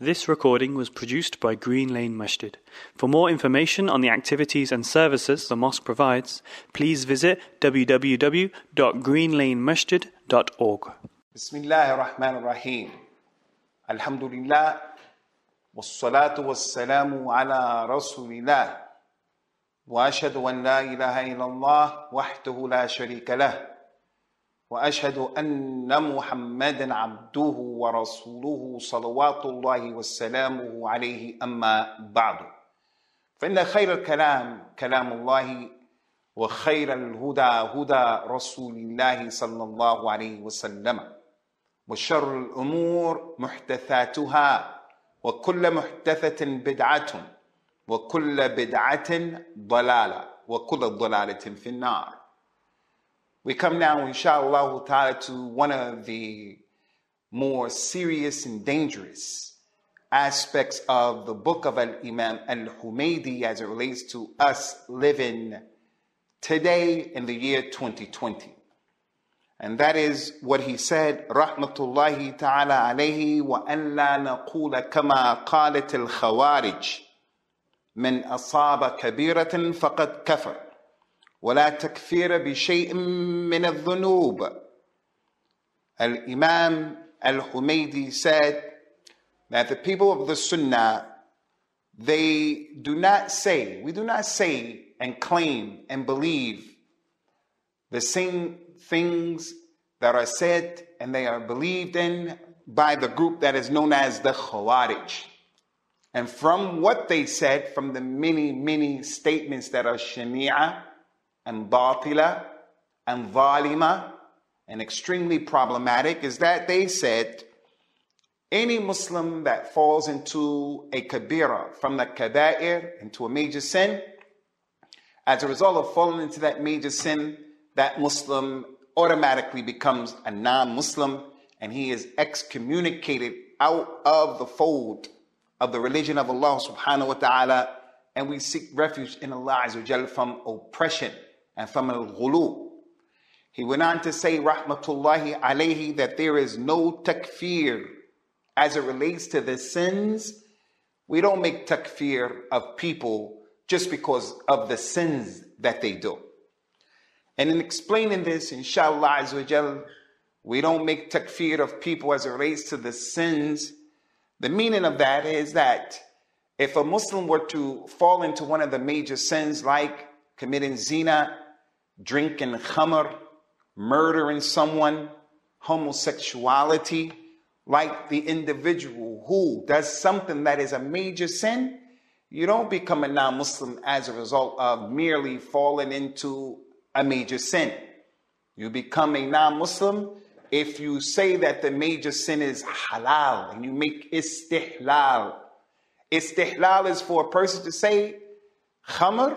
This recording was produced by Green Lane Masjid. For more information on the activities and services the mosque provides, please visit www.greenlanemasjid.org. Bismillah ar-Rahman ar-Rahim. Alhamdulillah. والصلاة والسلام على رسول الله وأشهد أن لا إله إلا الله وحده لا شريك وأشهد أن محمدا عبده ورسوله صلوات الله وسلامه عليه أما بعد. فإن خير الكلام كلام الله وخير الهدى هدى رسول الله صلى الله عليه وسلم وشر الأمور محدثاتها وكل محدثة بدعة وكل بدعة ضلالة وكل ضلالة في النار. We come now, inshallah ta'ala, to one of the more serious and dangerous aspects of the book of Al Imam Al Humaydi as it relates to us living today in the year 2020. And that is what he said, Rahmatullahi ta'ala alayhi wa an la naqula kama qalat al khawarij من أصاب كبيرة فقد كفر ولا تكفير بشيء من الذنوب Al-Imam Al-Humaydi said that the people of the Sunnah they do not say, we do not say and claim and believe the same things that are said and they are believed in by the group that is known as the Khawarij. And from what they said, from the many, many statements that are Shani'ah and Batila and Zalima and extremely problematic, is that they said any Muslim that falls into a kabira from the kaba'ir, into a major sin, as a result of falling into that major sin, that Muslim automatically becomes a non Muslim and he is excommunicated out of the fold of the religion of Allah subhanahu wa ta'ala. And we seek refuge in Allah from oppression and from al ghulu. He went on to say, Rahmatullahi alayhi, that there is no takfir as it relates to the sins. We don't make takfir of people just because of the sins that they do. And in explaining this, inshallah azawajal, we don't make takfir of people as it relates to the sins. The meaning of that is that if a Muslim were to fall into one of the major sins like committing zina, drinking khamr, murdering someone, homosexuality, like the individual who does something that is a major sin, you don't become a non Muslim as a result of merely falling into a major sin. You become a non Muslim if you say that the major sin is halal and you make istihlal. Istihlal is for a person to say khamr,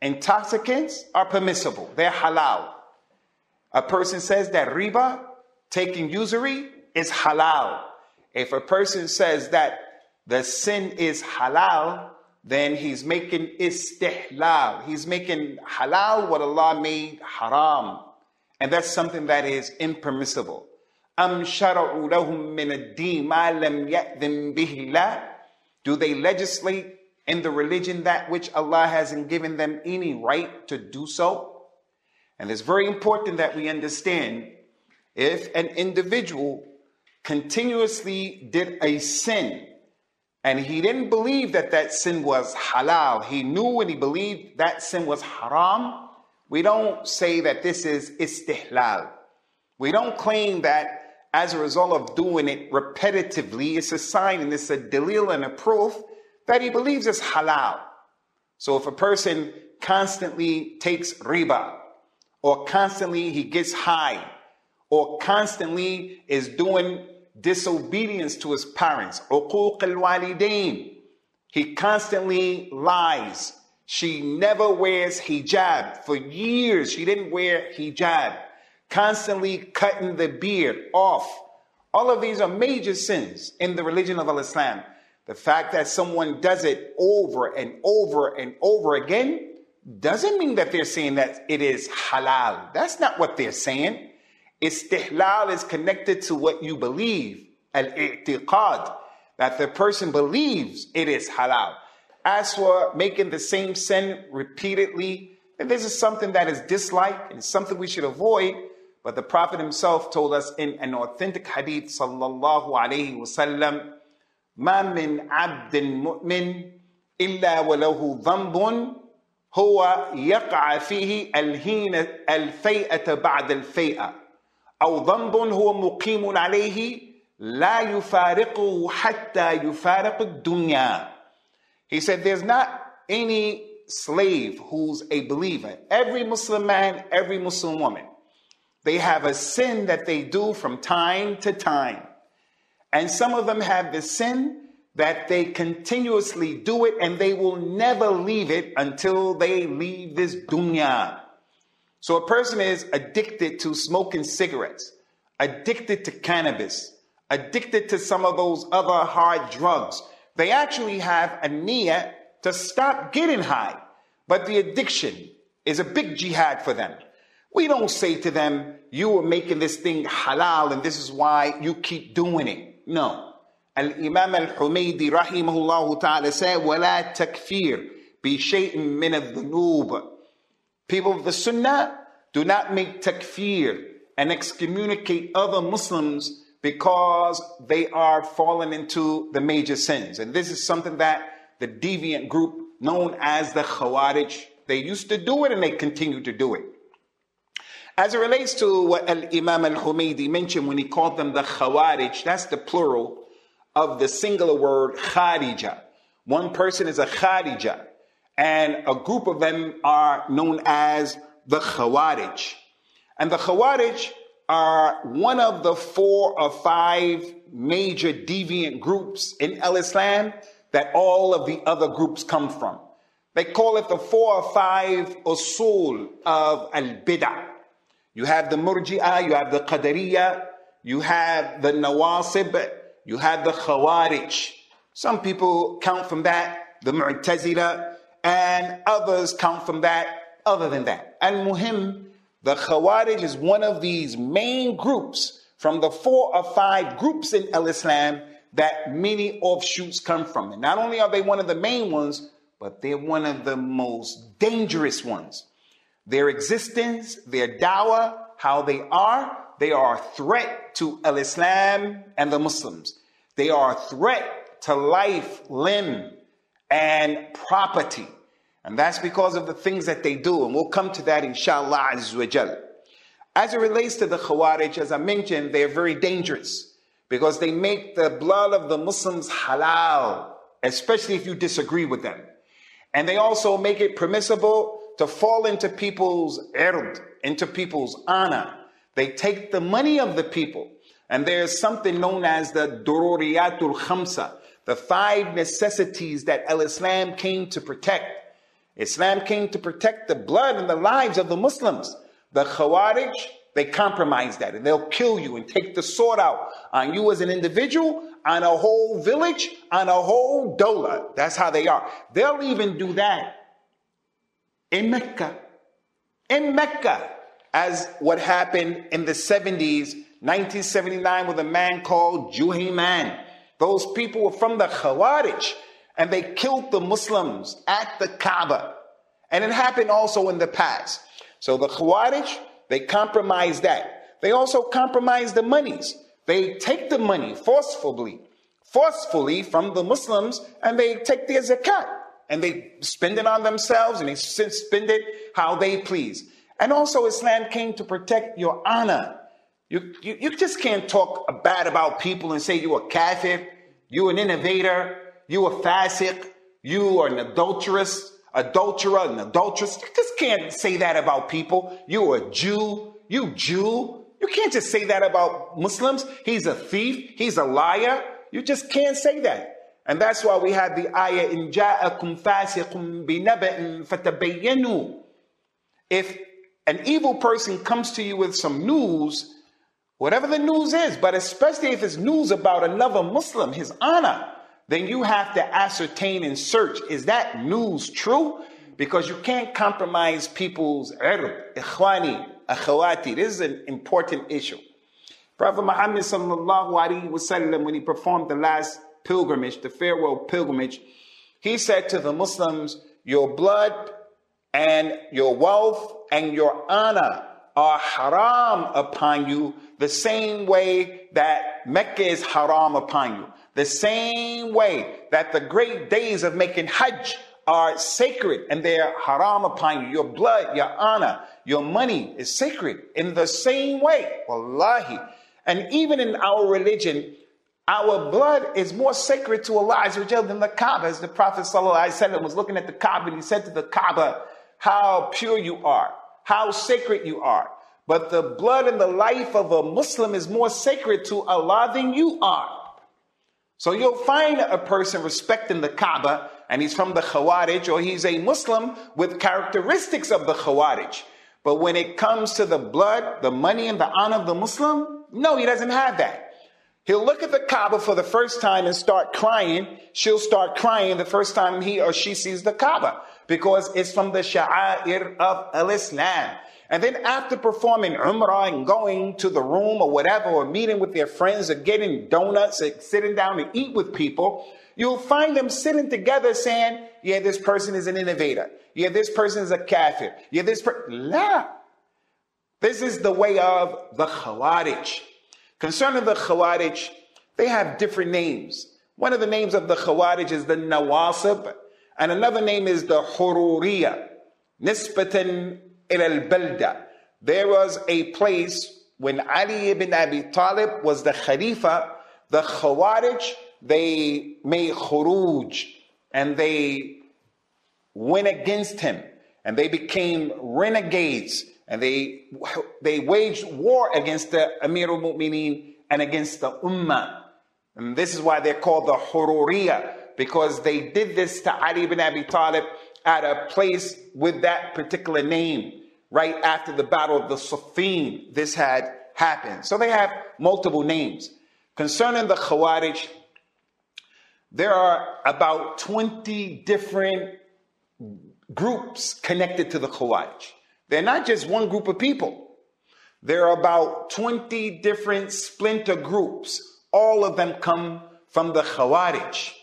intoxicants are permissible, they're halal. A person says that riba, taking usury, is halal. If a person says that the sin is halal, then he's making istihlal. He's making halal what Allah made haram. And that's something that is impermissible. أم شرعوا لهم من الدين ما لم يأذن به الله Do they legislate in the religion that which Allah hasn't given them any right to do so? And it's very important that we understand if an individual continuously did a sin and he didn't believe that that sin was halal, he knew and he believed that sin was haram, we don't say that this is istihlal. We don't claim that as a result of doing it repetitively, it's a sign and it's a dalil and a proof that he believes is halal. So if a person constantly takes riba, or constantly he gets high, or constantly is doing disobedience to his parents, he constantly lies. She never wears hijab. For years, she didn't wear hijab. Constantly cutting the beard off. All of these are major sins in the religion of Islam. The fact that someone does it over and over and over again doesn't mean that they're saying that it is halal. That's not what they're saying. Istihlal is connected to what you believe, al-i'tiqad, that the person believes it is halal. As for making the same sin repeatedly, this is something that is disliked and something we should avoid. But the Prophet himself told us in an authentic hadith, sallallahu alayhi wasallam, ما من عبد مؤمن إلا وله ذنب هو يقع فيه الهين الفيئة بعد الفيئة أو ذنب هو مقيم عليه لا يفارقه حتى يفارق الدنيا He said there's not any slave who's a believer. Every Muslim man, every Muslim woman, they have a sin that they do from time to time. And some of them have the sin that they continuously do it and they will never leave it until they leave this dunya. So a person is addicted to smoking cigarettes, addicted to cannabis, addicted to some of those other hard drugs. They actually have a niyyah to stop getting high, but the addiction is a big jihad for them. We don't say to them, you are making this thing halal and this is why you keep doing it. No. Al Imam al Humaydi, rahimahullah ta'ala, said, Wala takfir bi shay'in min al dhunub. People of the Sunnah do not make takfir and excommunicate other Muslims because they are fallen into the major sins. And this is something that the deviant group known as the Khawarij, they used to do it and they continue to do it. As it relates to what Al Imam Al Humaydi mentioned when he called them the Khawarij, that's the plural of the singular word Kharija. One person is a Kharija, and a group of them are known as the Khawarij. And the Khawarij are one of the four or five major deviant groups in Al Islam that all of the other groups come from. They call it the four or five usul of Al Bid'ah. You have the Murji'ah, you have the Qadariyah, you have the Nawasib, you have the Khawarij. Some people count from that, the Mu'tazila, and others count from that, other than that. And Muhim, the Khawarij is one of these main groups from the four or five groups in Al Islam that many offshoots come from. And not only are they one of the main ones, but they're one of the most dangerous ones. Their existence, their dawah, how they are, they are a threat to Al Islam and the Muslims. They are a threat to life, limb, and property. And that's because of the things that they do. And we'll come to that inshallah As it relates to the Khawarij, as I mentioned, they're very dangerous because they make the blood of the Muslims halal, especially if you disagree with them. And they also make it permissible to fall into people's erd, into people's honor. They take the money of the people. And there's something known as the Dururiyatul Khamsa, the five necessities that Al Islam came to protect. Islam came to protect the blood and the lives of the Muslims. The Khawarij, they compromise that and they'll kill you and take the sword out on you as an individual, on a whole village, on a whole dola. That's how they are. They'll even do that in Mecca. In Mecca as what happened in the 70s, 1979, with a man called Juhayman. Those people were from the Khawarij and they killed the Muslims at the Kaaba. And it happened also in the past. So the Khawarij, they compromise that. They also compromise the monies. They take the money forcefully, forcefully from the Muslims and they take their zakat and they spend it on themselves and they spend it how they please. And also, Islam came to protect your honor. You, you, you just can't talk bad about people and say you're a kafir, you're an innovator, you're a fasiq, you are an adulteress, adulterer, an adulteress. You just can't say that about people. You're a Jew, you Jew. You can't just say that about Muslims. He's a thief, he's a liar. You just can't say that. And that's why we have the ayah in ja'akum fasiqum binaba'in fatabayyanu. If an evil person comes to you with some news, whatever the news is, but especially if it's news about another Muslim, his honor, then you have to ascertain and search is that news true? Because you can't compromise people's irb, ikhwani, akhawati. This is an important issue. Prophet Muhammad sallallahu alaihi wasallam, when he performed the last pilgrimage, the farewell pilgrimage, he said to the Muslims, Your blood and your wealth and your honor are haram upon you the same way that Mecca is haram upon you. The same way that the great days of making Hajj are sacred and they are haram upon you. Your blood, your honor, your money is sacred in the same way. Wallahi. And even in our religion, our blood is more sacred to Allah than the Kaaba. As the Prophet ﷺ was looking at the Kaaba and he said to the Kaaba, How pure you are, how sacred you are. But the blood and the life of a Muslim is more sacred to Allah than you are. So you'll find a person respecting the Kaaba and he's from the Khawarij or he's a Muslim with characteristics of the Khawarij. But when it comes to the blood, the money, and the honor of the Muslim, no, he doesn't have that. He'll look at the Kaaba for the first time and start crying. She'll start crying the first time he or she sees the Kaaba because it's from the sha'air of al-Islam. And then after performing Umrah and going to the room or whatever, or meeting with their friends or getting donuts or sitting down to eat with people, you'll find them sitting together saying, yeah, this person is an innovator. Yeah, this person is a kafir. Yeah, this person, la. This is the way of the Khawarij. Concerning the Khawarij, they have different names. One of the names of the Khawarij is the Nawasib, and another name is the Hururiya. Nisbatan al-Balda. There was a place when Ali ibn Abi Talib was the Khalifa, the Khawarij, they made khuruj and they went against him and they became renegades and they they waged war against the Amir al-Mu'mineen and against the Ummah. And this is why they're called the Hururiya because they did this to Ali ibn Abi Talib at a place with that particular name right after the battle of the Siffin, this had happened. So they have multiple names. Concerning the Khawarij, there are about 20 different groups connected to the Khawarij. They're not just one group of people. There are about 20 different splinter groups. All of them come from the Khawarij.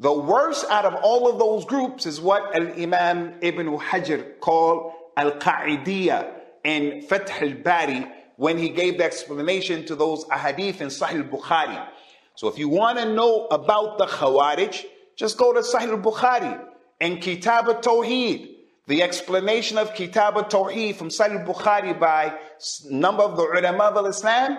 The worst out of all of those groups is what Al Imam Ibn Hajar called Al Qa'idiyya in Fath al Bari when he gave the explanation to those ahadith in Sahih Bukhari. So if you want to know about the Khawarij, just go to Sahih Bukhari and Kitab al Tawheed. The explanation of Kitab al Tawheed from Sahih Bukhari by number of the ulama of Islam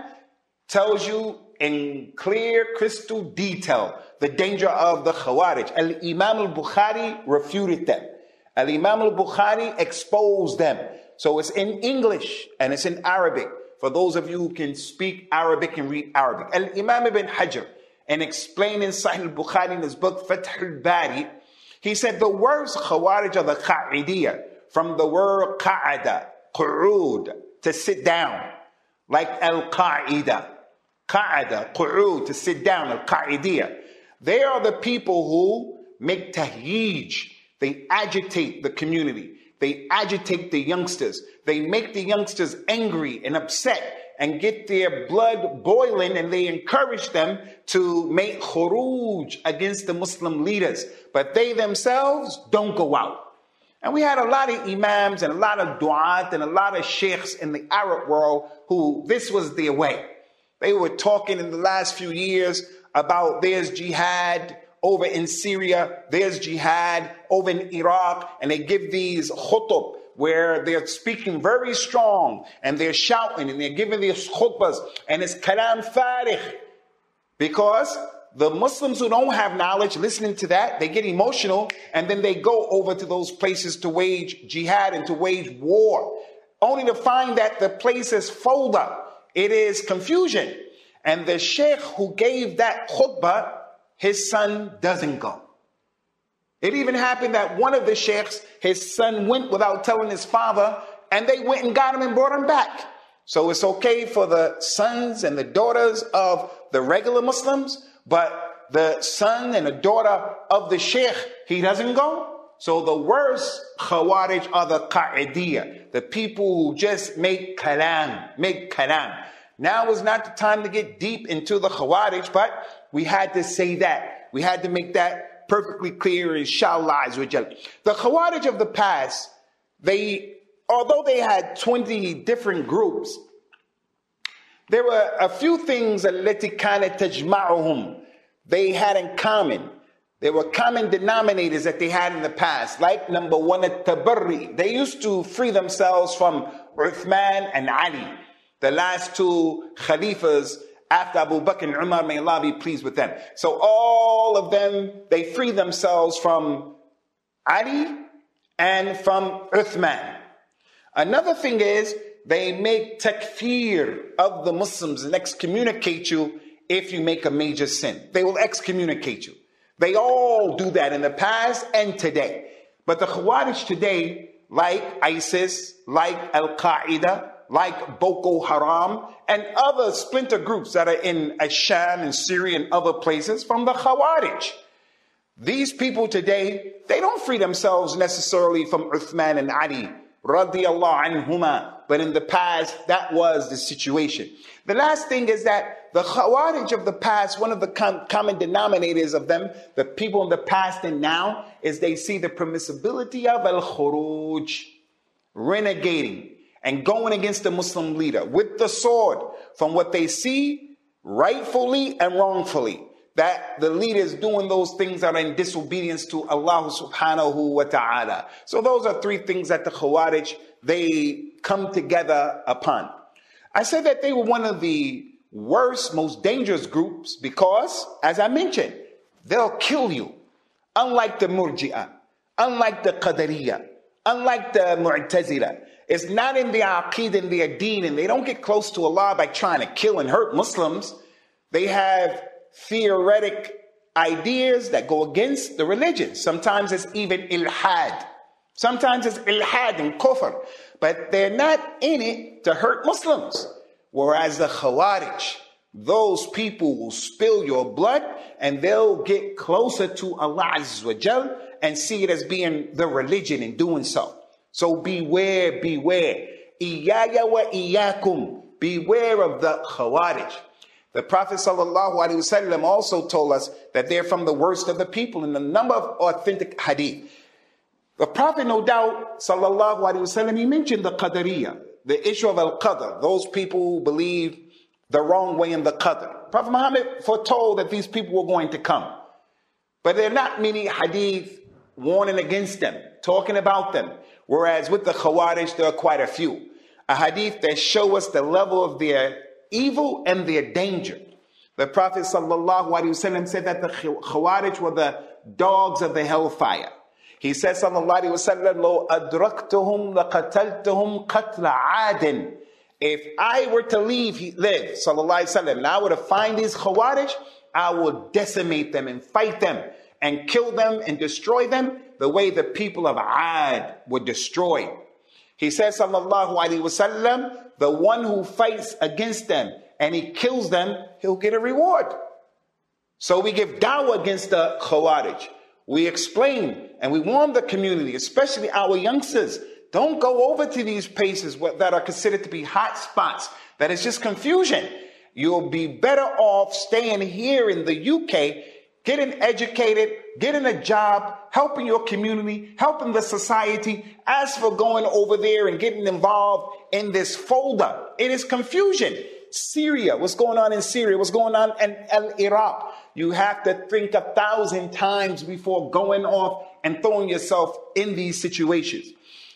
tells you in clear, crystal detail the danger of the Khawarij. Al Imam al Bukhari refuted them. Al Imam al Bukhari exposed them. So it's in English and it's in Arabic. For those of you who can speak Arabic and read Arabic. Al Imam ibn Hajar, in explaining Sahih al Bukhari in his book Fath al Bari, he said the words Khawarij are the Qa'idiyah, from the word Qa'ada, Qu'ud, to sit down, like Al Qa'ida. Qa'ada, Qu'ud, to sit down, Al Qa'idiyah. They are the people who make tahyij, they agitate the community. They agitate the youngsters. They make the youngsters angry and upset and get their blood boiling and they encourage them to make khuruj against the Muslim leaders. But they themselves don't go out. And we had a lot of imams and a lot of du'at and a lot of sheikhs in the Arab world who this was their way. They were talking in the last few years about there's jihad, over in Syria, there's jihad over in Iraq, and they give these khutub where they're speaking very strong and they're shouting and they're giving these khutbas and it's kalam farigh because the Muslims who don't have knowledge listening to that, they get emotional and then they go over to those places to wage jihad and to wage war, only to find that the place is fawda. It is confusion. And the sheikh who gave that khutbah his son doesn't go. It even happened that one of the sheikhs, his son went without telling his father, and they went and got him and brought him back. So it's okay for the sons and the daughters of the regular Muslims, but the son and the daughter of the sheikh, he doesn't go. So the worst khawarij are the qa'idiyah, the people who just make kalam, make kalam. Now is not the time to get deep into the khawarij, but We had to say that. We had to make that perfectly clear, inshallah. The Khawarij of the past, they, although they had 20 different groups, there were a few things that they had in common. There were common denominators that they had in the past, like number one, at tabarri. They used to free themselves from Uthman and Ali, the last two Khalifas after Abu Bakr and Umar, may Allah be pleased with them. So all of them, they free themselves from Ali and from Uthman. Another thing is, they make takfir of the Muslims and excommunicate you if you make a major sin. They will excommunicate you. They all do that in the past and today. But the Khawarij today, like ISIS, like Al Qaeda, like Boko Haram, and other splinter groups that are in Ash-Sham and Syria and other places from the Khawarij. These people today, they don't free themselves necessarily from Uthman and Ali, radiallahu anhuma, but in the past, that was the situation. The last thing is that the Khawarij of the past, one of the com- common denominators of them, the people in the past and now, is they see the permissibility of al khuruj, renegating and going against the Muslim leader with the sword from what they see rightfully and wrongfully. That the leader is doing those things that are in disobedience to Allah subhanahu wa ta'ala. So those are three things that the Khawarij, they come together upon. I said that they were one of the worst, most dangerous groups because, as I mentioned, they'll kill you. Unlike the Murji'ah, unlike the Qadariyah, unlike the Mu'tazila. It's not in their aqid and their deen, and they don't get close to Allah by trying to kill and hurt Muslims. They have theoretic ideas that go against the religion. Sometimes it's even ilhad. Sometimes it's ilhad and kufr but they're not in it to hurt Muslims. Whereas the Khawarij, those people will spill your blood and they'll get closer to Allah Azza and see it as being the religion in doing so. So beware, beware. Iyaya wa iyakum. Beware of the Khawarij. The Prophet ﷺ also told us that they're from the worst of the people in a number of authentic hadith. The Prophet, no doubt, wasallam, he mentioned the Qadariya, the issue of al-Qadr, those people who believe the wrong way in the Qadr. Prophet Muhammad foretold that these people were going to come. But there are not many hadith warning against them, talking about them. Whereas with the Khawarij, there are quite a few. A hadith that show us the level of their evil and their danger. The Prophet alaihi wasallam said that the Khawarij were the dogs of the hellfire. He said, sallallahu alayhi wasallam, qatla adin. If I were to leave, he live, sallallahu alayhi wasallam, and I were to find these khawarij, I will decimate them and fight them and kill them and destroy them the way the people of Ad were destroyed. He says, sallallahu alayhi wasallam, the one who fights against them and he kills them, he'll get a reward. So we give dawah against the khawarij. We explain and we warn the community, especially our youngsters, don't go over to these places that are considered to be hot spots. That is just confusion. You'll be better off staying here in the UK, getting educated, getting a job, helping your community, helping the society. As for going over there and getting involved in this fawda, it is confusion. Syria, what's going on in Syria, what's going on in El Iraq. You have to think a thousand times before going off and throwing yourself in these situations.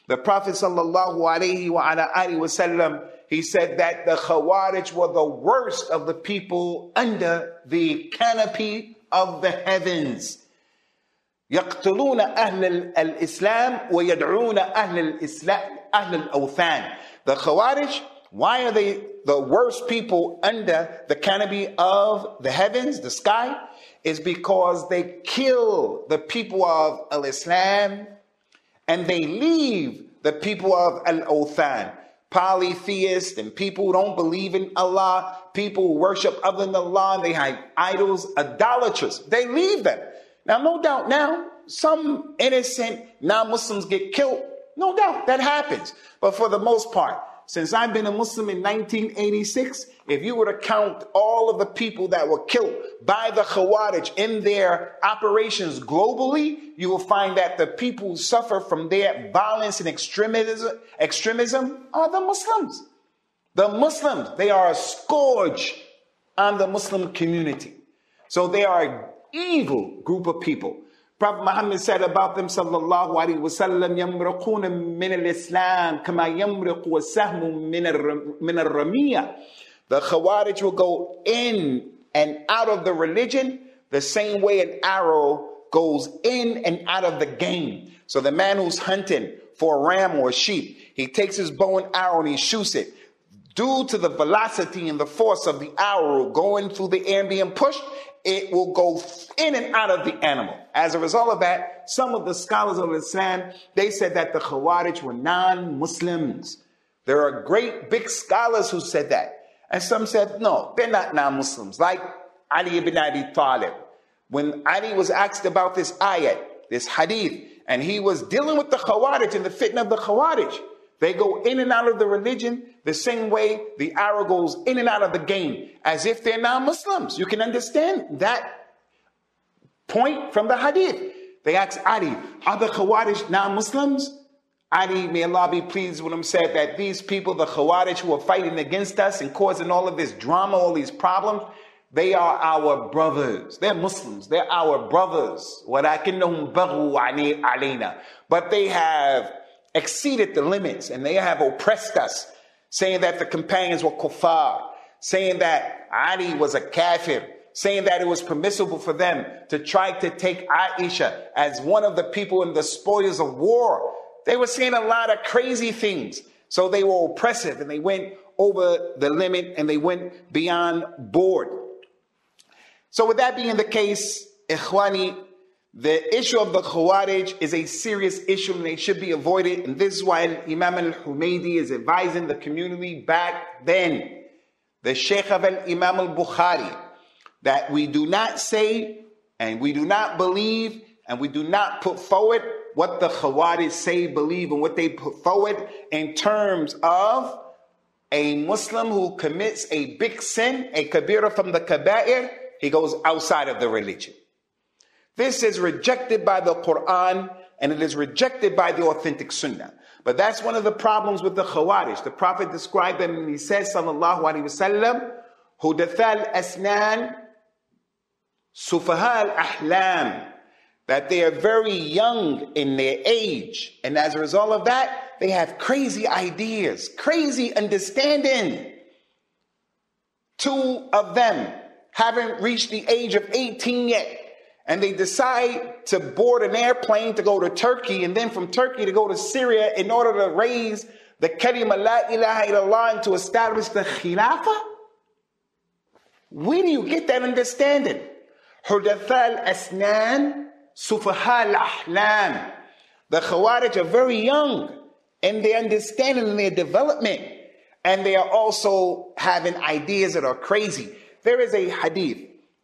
The Prophet sallallahu alaihi wasallam, he said that the Khawarij were the worst of the people under the canopy of the heavens. يقتلون أهل الإسلام ويدعون أهل الإسلام أهل الأوثان. The Khawarij why are they the worst people under the canopy of the heavens, the sky? Is because they kill the people of Al Islam and they leave the people of Al Othan, polytheists and people who don't believe in Allah, people who worship other than Allah, and they have idols, idolaters. They leave them. Now, no doubt now, some innocent non Muslims get killed. No doubt that happens. But for the most part, since I've been a Muslim in 1986, if you were to count all of the people that were killed by the Khawarij in their operations globally, you will find that the people who suffer from their violence and extremism, extremism are the Muslims. The Muslims, they are a scourge on the Muslim community. So they are an evil group of people. Prophet Muhammad said about them, sallallahu alaihi wasallam, yamraquna min al-Islam kama yamriqu sahmu min al-ramiyah. The Khawarij will go in and out of the religion the same way an arrow goes in and out of the game. So the man who's hunting for a ram or a sheep, he takes his bow and arrow and he shoots it. Due to the velocity and the force of the arrow going through the air push, being pushed, it will go in and out of the animal. As a result of that, some of the scholars of Islam, they said that the Khawarij were non-Muslims. There are great big scholars who said that. And some said, no, they're not non-Muslims. Like Ali ibn Abi Talib. When Ali was asked about this ayat, this hadith, and he was dealing with the Khawarij and the fitna of the Khawarij, they go in and out of the religion the same way the arrow goes in and out of the game, as if they're non Muslims. You can understand that point from the hadith. They ask Ali, Are the Khawarij non Muslims? Ali, may Allah be pleased with him, said that these people, the Khawarij who are fighting against us and causing all of this drama, all these problems, they are our brothers. They're Muslims. They're our brothers. But they have exceeded the limits and they have oppressed us, saying that the companions were kuffar, saying that Ali was a kafir, saying that it was permissible for them to try to take Aisha as one of the people in the spoils of war. They were saying a lot of crazy things. So they were oppressive and they went over the limit and they went beyond board. So with that being the case, Ikhwani, the issue of the Khawarij is a serious issue and they should be avoided. And this is why Imam al Humaydi is advising the community back then, the Sheikh of al Imam al Bukhari, that we do not say and we do not believe and we do not put forward what the Khawarij say, believe, and what they put forward in terms of a Muslim who commits a big sin, a kabira from the kaba'ir, he goes outside of the religion. This is rejected by the Quran and it is rejected by the authentic Sunnah. But that's one of the problems with the Khawarij. The Prophet described them and he says, Sallallahu Alaihi Wasallam, Hudathal Asnan, Sufahal Ahlam, that they are very young in their age. And as a result of that, they have crazy ideas, crazy understanding. Two of them haven't reached the age of 18 yet and they decide to board an airplane to go to Turkey and then from Turkey to go to Syria in order to raise the kalima la ilaha illallah and to establish the khilafah? Do you get that understanding? Hudathal asnan sufahal ahlam. The Khawarij are very young in their understanding and their development. And they are also having ideas that are crazy. There is a hadith.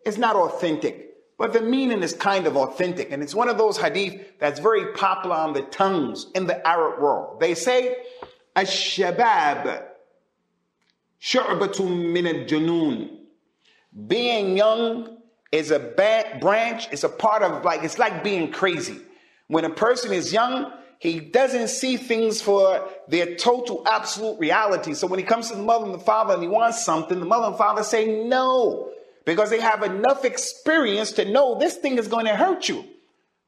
It's not authentic. But the meaning is kind of authentic, and it's one of those hadith that's very popular on the tongues in the Arab world. They say, "Ash-shabab shu'batun min al-junun." Being young is a branch. It's a part of like it's like being crazy. When a person is young, he doesn't see things for their total absolute reality. So when he comes to the mother and the father and he wants something, the mother and father say no because they have enough experience to know this thing is going to hurt you.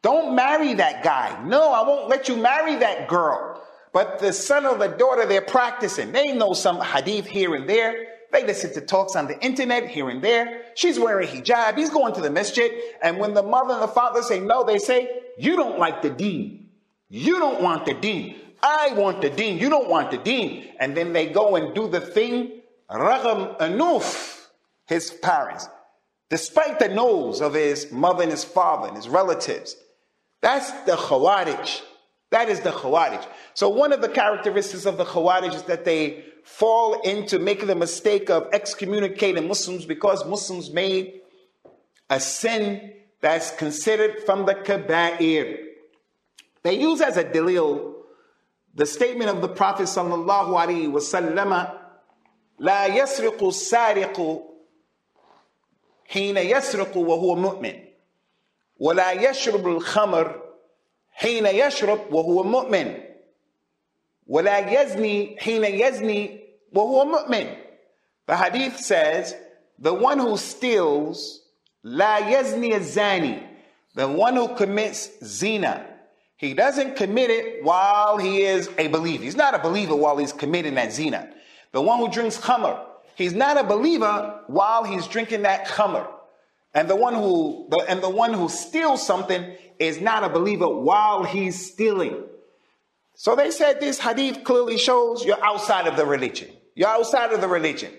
Don't marry that guy. No, I won't let you marry that girl. But the son or the daughter, they're practicing. They know some hadith here and there. They listen to talks on the internet here and there. She's wearing hijab. He's going to the masjid. And when the mother and the father say no, they say, you don't like the deen. You don't want the deen. I want the deen. You don't want the deen. And then they go and do the thing. Ragam anuf his parents, despite the nose of his mother and his father and his relatives. That's the Khawarij. That is the Khawarij. So, one of the characteristics of the Khawarij is that they fall into making the mistake of excommunicating Muslims because Muslims made a sin that's considered from the Kaba'ir. They use as a dalil the statement of the Prophet sallallahu alaihi wasallam, لا يسرق السارق حين يسرق وهو مؤمن ولا يشرب الخمر حين يشرب وهو مؤمن ولا يزني حين يزني وهو مؤمن The hadith says, the one who steals, لا يزني الزاني, the one who commits zina, he doesn't commit it while he is a believer. He's not a believer while he's committing that zina. The one who drinks khamr, he's not a believer while he's drinking that khamr. And the one who the, and the one who steals something is not a believer while he's stealing. So they said this hadith clearly shows you're outside of the religion. You're outside of the religion.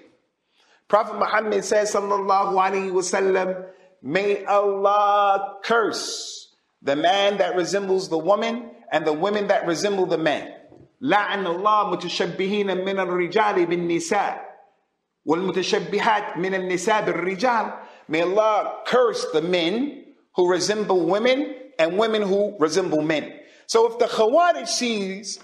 Prophet Muhammad says, Sallallahu Alaihi Wasallam, may Allah curse the man that resembles the woman and the women that resemble the man. لعن الله متشبهين من الرجال بالنساء والمتشبهات من النساء بالرجال May Allah curse the men who resemble women and women who resemble men. So if the Khawarij sees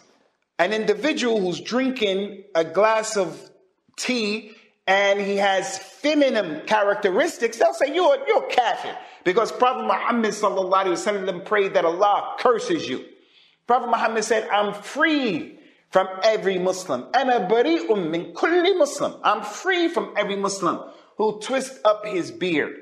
an individual who's drinking a glass of tea and he has feminine characteristics, they'll say, You're, you're kafir. Because Prophet Muhammad وسلم, prayed that Allah curses you. Prophet Muhammad said, I'm free from every Muslim. min kulli Muslim. I'm free from every Muslim who twists up his beard.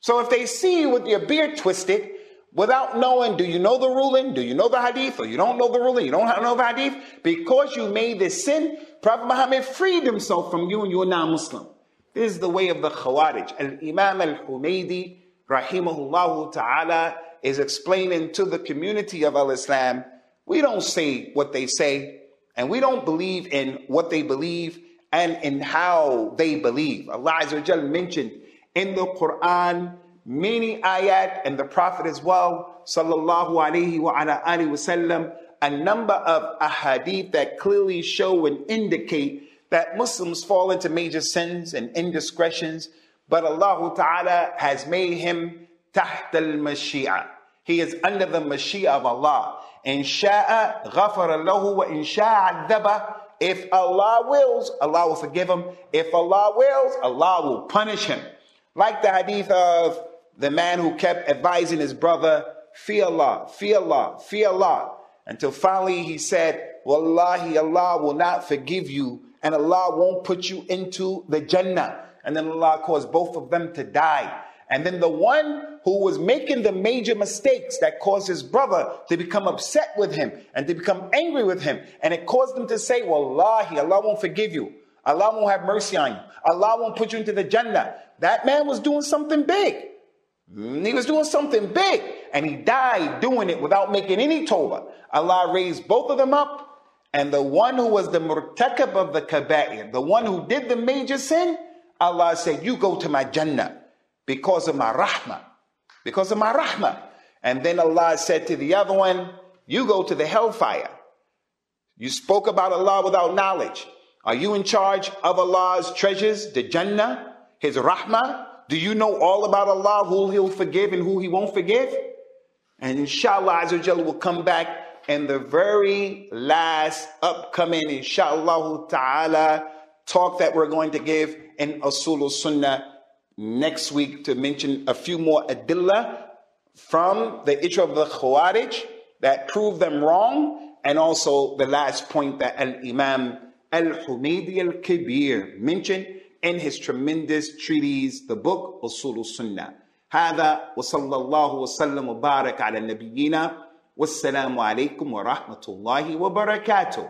So if they see you with your beard twisted, without knowing, do you know the ruling? Do you know the hadith? Or you don't know the ruling? You don't know the hadith? Because you made this sin, Prophet Muhammad freed himself from you and you're now Muslim. This is the way of the Khawarij. Al Imam al Humaydi, rahimahullah ta'ala, is explaining to the community of Al Islam we don't say what they say, and we don't believe in what they believe, and in how they believe. Allah mentioned in the Quran many ayat and the Prophet as well, sallallahu alaihi wasallam, a number of ahadith that clearly show and indicate that Muslims fall into major sins and indiscretions, but Allah Ta'ala has made him taht al-mashi'a. He is under the mashi'a of Allah. In sha'a ghafara wa in if Allah wills, Allah will forgive him. If Allah wills, Allah will punish him. Like the hadith of the man who kept advising his brother, fear Allah, fear Allah, fear Allah. Until finally he said, Wallahi, Allah will not forgive you and Allah won't put you into the Jannah. And then Allah caused both of them to die. And then the one who was making the major mistakes that caused his brother to become upset with him and to become angry with him. And it caused him to say, Wallahi, Allah won't forgive you. Allah won't have mercy on you. Allah won't put you into the Jannah. That man was doing something big. He was doing something big. And he died doing it without making any tawbah. Allah raised both of them up. And the one who was the murtakab of the kaba'ir, the one who did the major sin, Allah said, You go to my Jannah because of my rahmah. Because of my rahmah. And then Allah said to the other one, You go to the hellfire. You spoke about Allah without knowledge. Are you in charge of Allah's treasures, the Jannah, His rahmah? Do you know all about Allah, who He'll forgive and who He won't forgive? And inshallah, Azza will come back in the very last upcoming, inshallah ta'ala, talk that we're going to give in Usul Sunnah next week to mention a few more adillah from the issue of the Khawarij that prove them wrong, and also the last point that Al Imam Al Humaydi Al Kabir mentioned in his tremendous treatise, the book Usul Sunnah. هذا وصلى الله وسلم وبارك على نبينا والسلام عليكم ورحمة الله وبركاته